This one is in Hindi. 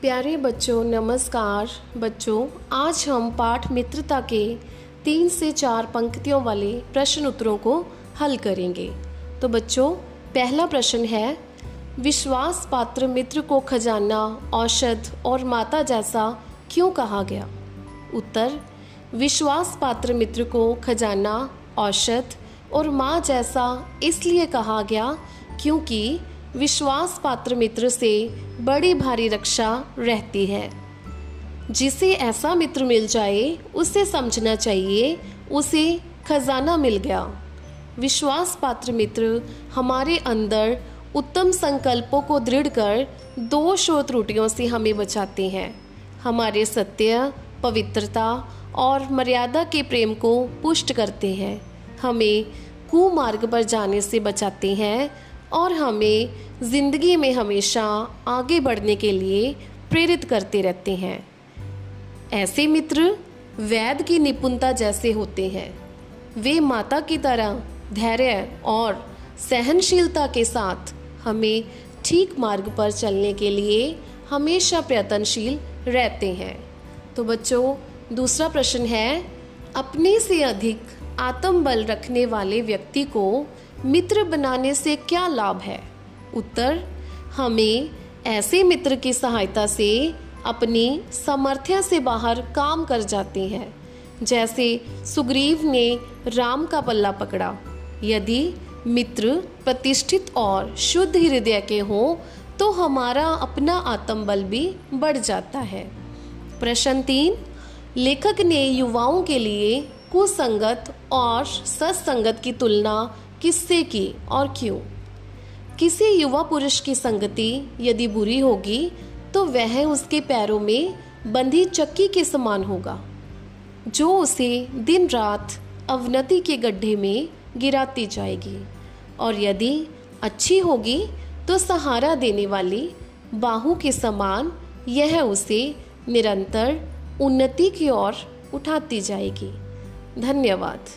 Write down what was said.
प्यारे बच्चों, नमस्कार। बच्चों, आज हम पाठ मित्रता के तीन से चार पंक्तियों वाले प्रश्न उत्तरों को हल करेंगे। तो बच्चों, पहला प्रश्न है, विश्वास पात्र मित्र को खजाना, औषध और माता जैसा क्यों कहा गया? उत्तर, विश्वास पात्र मित्र को खजाना, औषध और माँ जैसा इसलिए कहा गया क्योंकि विश्वास पात्र मित्र से बड़ी भारी रक्षा रहती है। जिसे ऐसा मित्र मिल जाए, उसे समझना चाहिए, उसे खजाना मिल गया। विश्वास पात्र मित्र हमारे अंदर उत्तम संकल्पों को दृढ़ कर दोष और त्रुटियों से हमें बचाते हैं। हमारे सत्य, पवित्रता और मर्यादा के प्रेम को पुष्ट करते हैं। हमें कुमार्ग पर जाने से बचाते हैं और हमें ज़िंदगी में हमेशा आगे बढ़ने के लिए प्रेरित करते रहते हैं। ऐसे मित्र वैद की निपुणता जैसे होते हैं। वे माता की तरह धैर्य और सहनशीलता के साथ हमें ठीक मार्ग पर चलने के लिए हमेशा प्रयत्नशील रहते हैं। तो बच्चों, दूसरा प्रश्न है, अपने से अधिक आत्मबल रखने वाले व्यक्ति को मित्र बनाने से क्या लाभ है? उत्तर, हमें ऐसे मित्र की सहायता से अपनी सामर्थ्य से बाहर काम कर जाते हैं। जैसे सुग्रीव ने राम का पल्ला पकड़ा। यदि मित्र प्रतिष्ठित और शुद्ध हृदय के हों तो हमारा अपना आत्मबल भी बढ़ जाता है। प्रश्न तीन, लेखक ने युवाओं के लिए कुसंगत और सत्संगत की तुलना किससे की और क्यों? किसी युवा पुरुष की संगति यदि बुरी होगी तो वह उसके पैरों में बंधी चक्की के समान होगा, जो उसे दिन रात अवनति के गड्ढे में गिराती जाएगी। और यदि अच्छी होगी तो सहारा देने वाली बाहू के समान यह उसे निरंतर उन्नति की ओर उठाती जाएगी। धन्यवाद।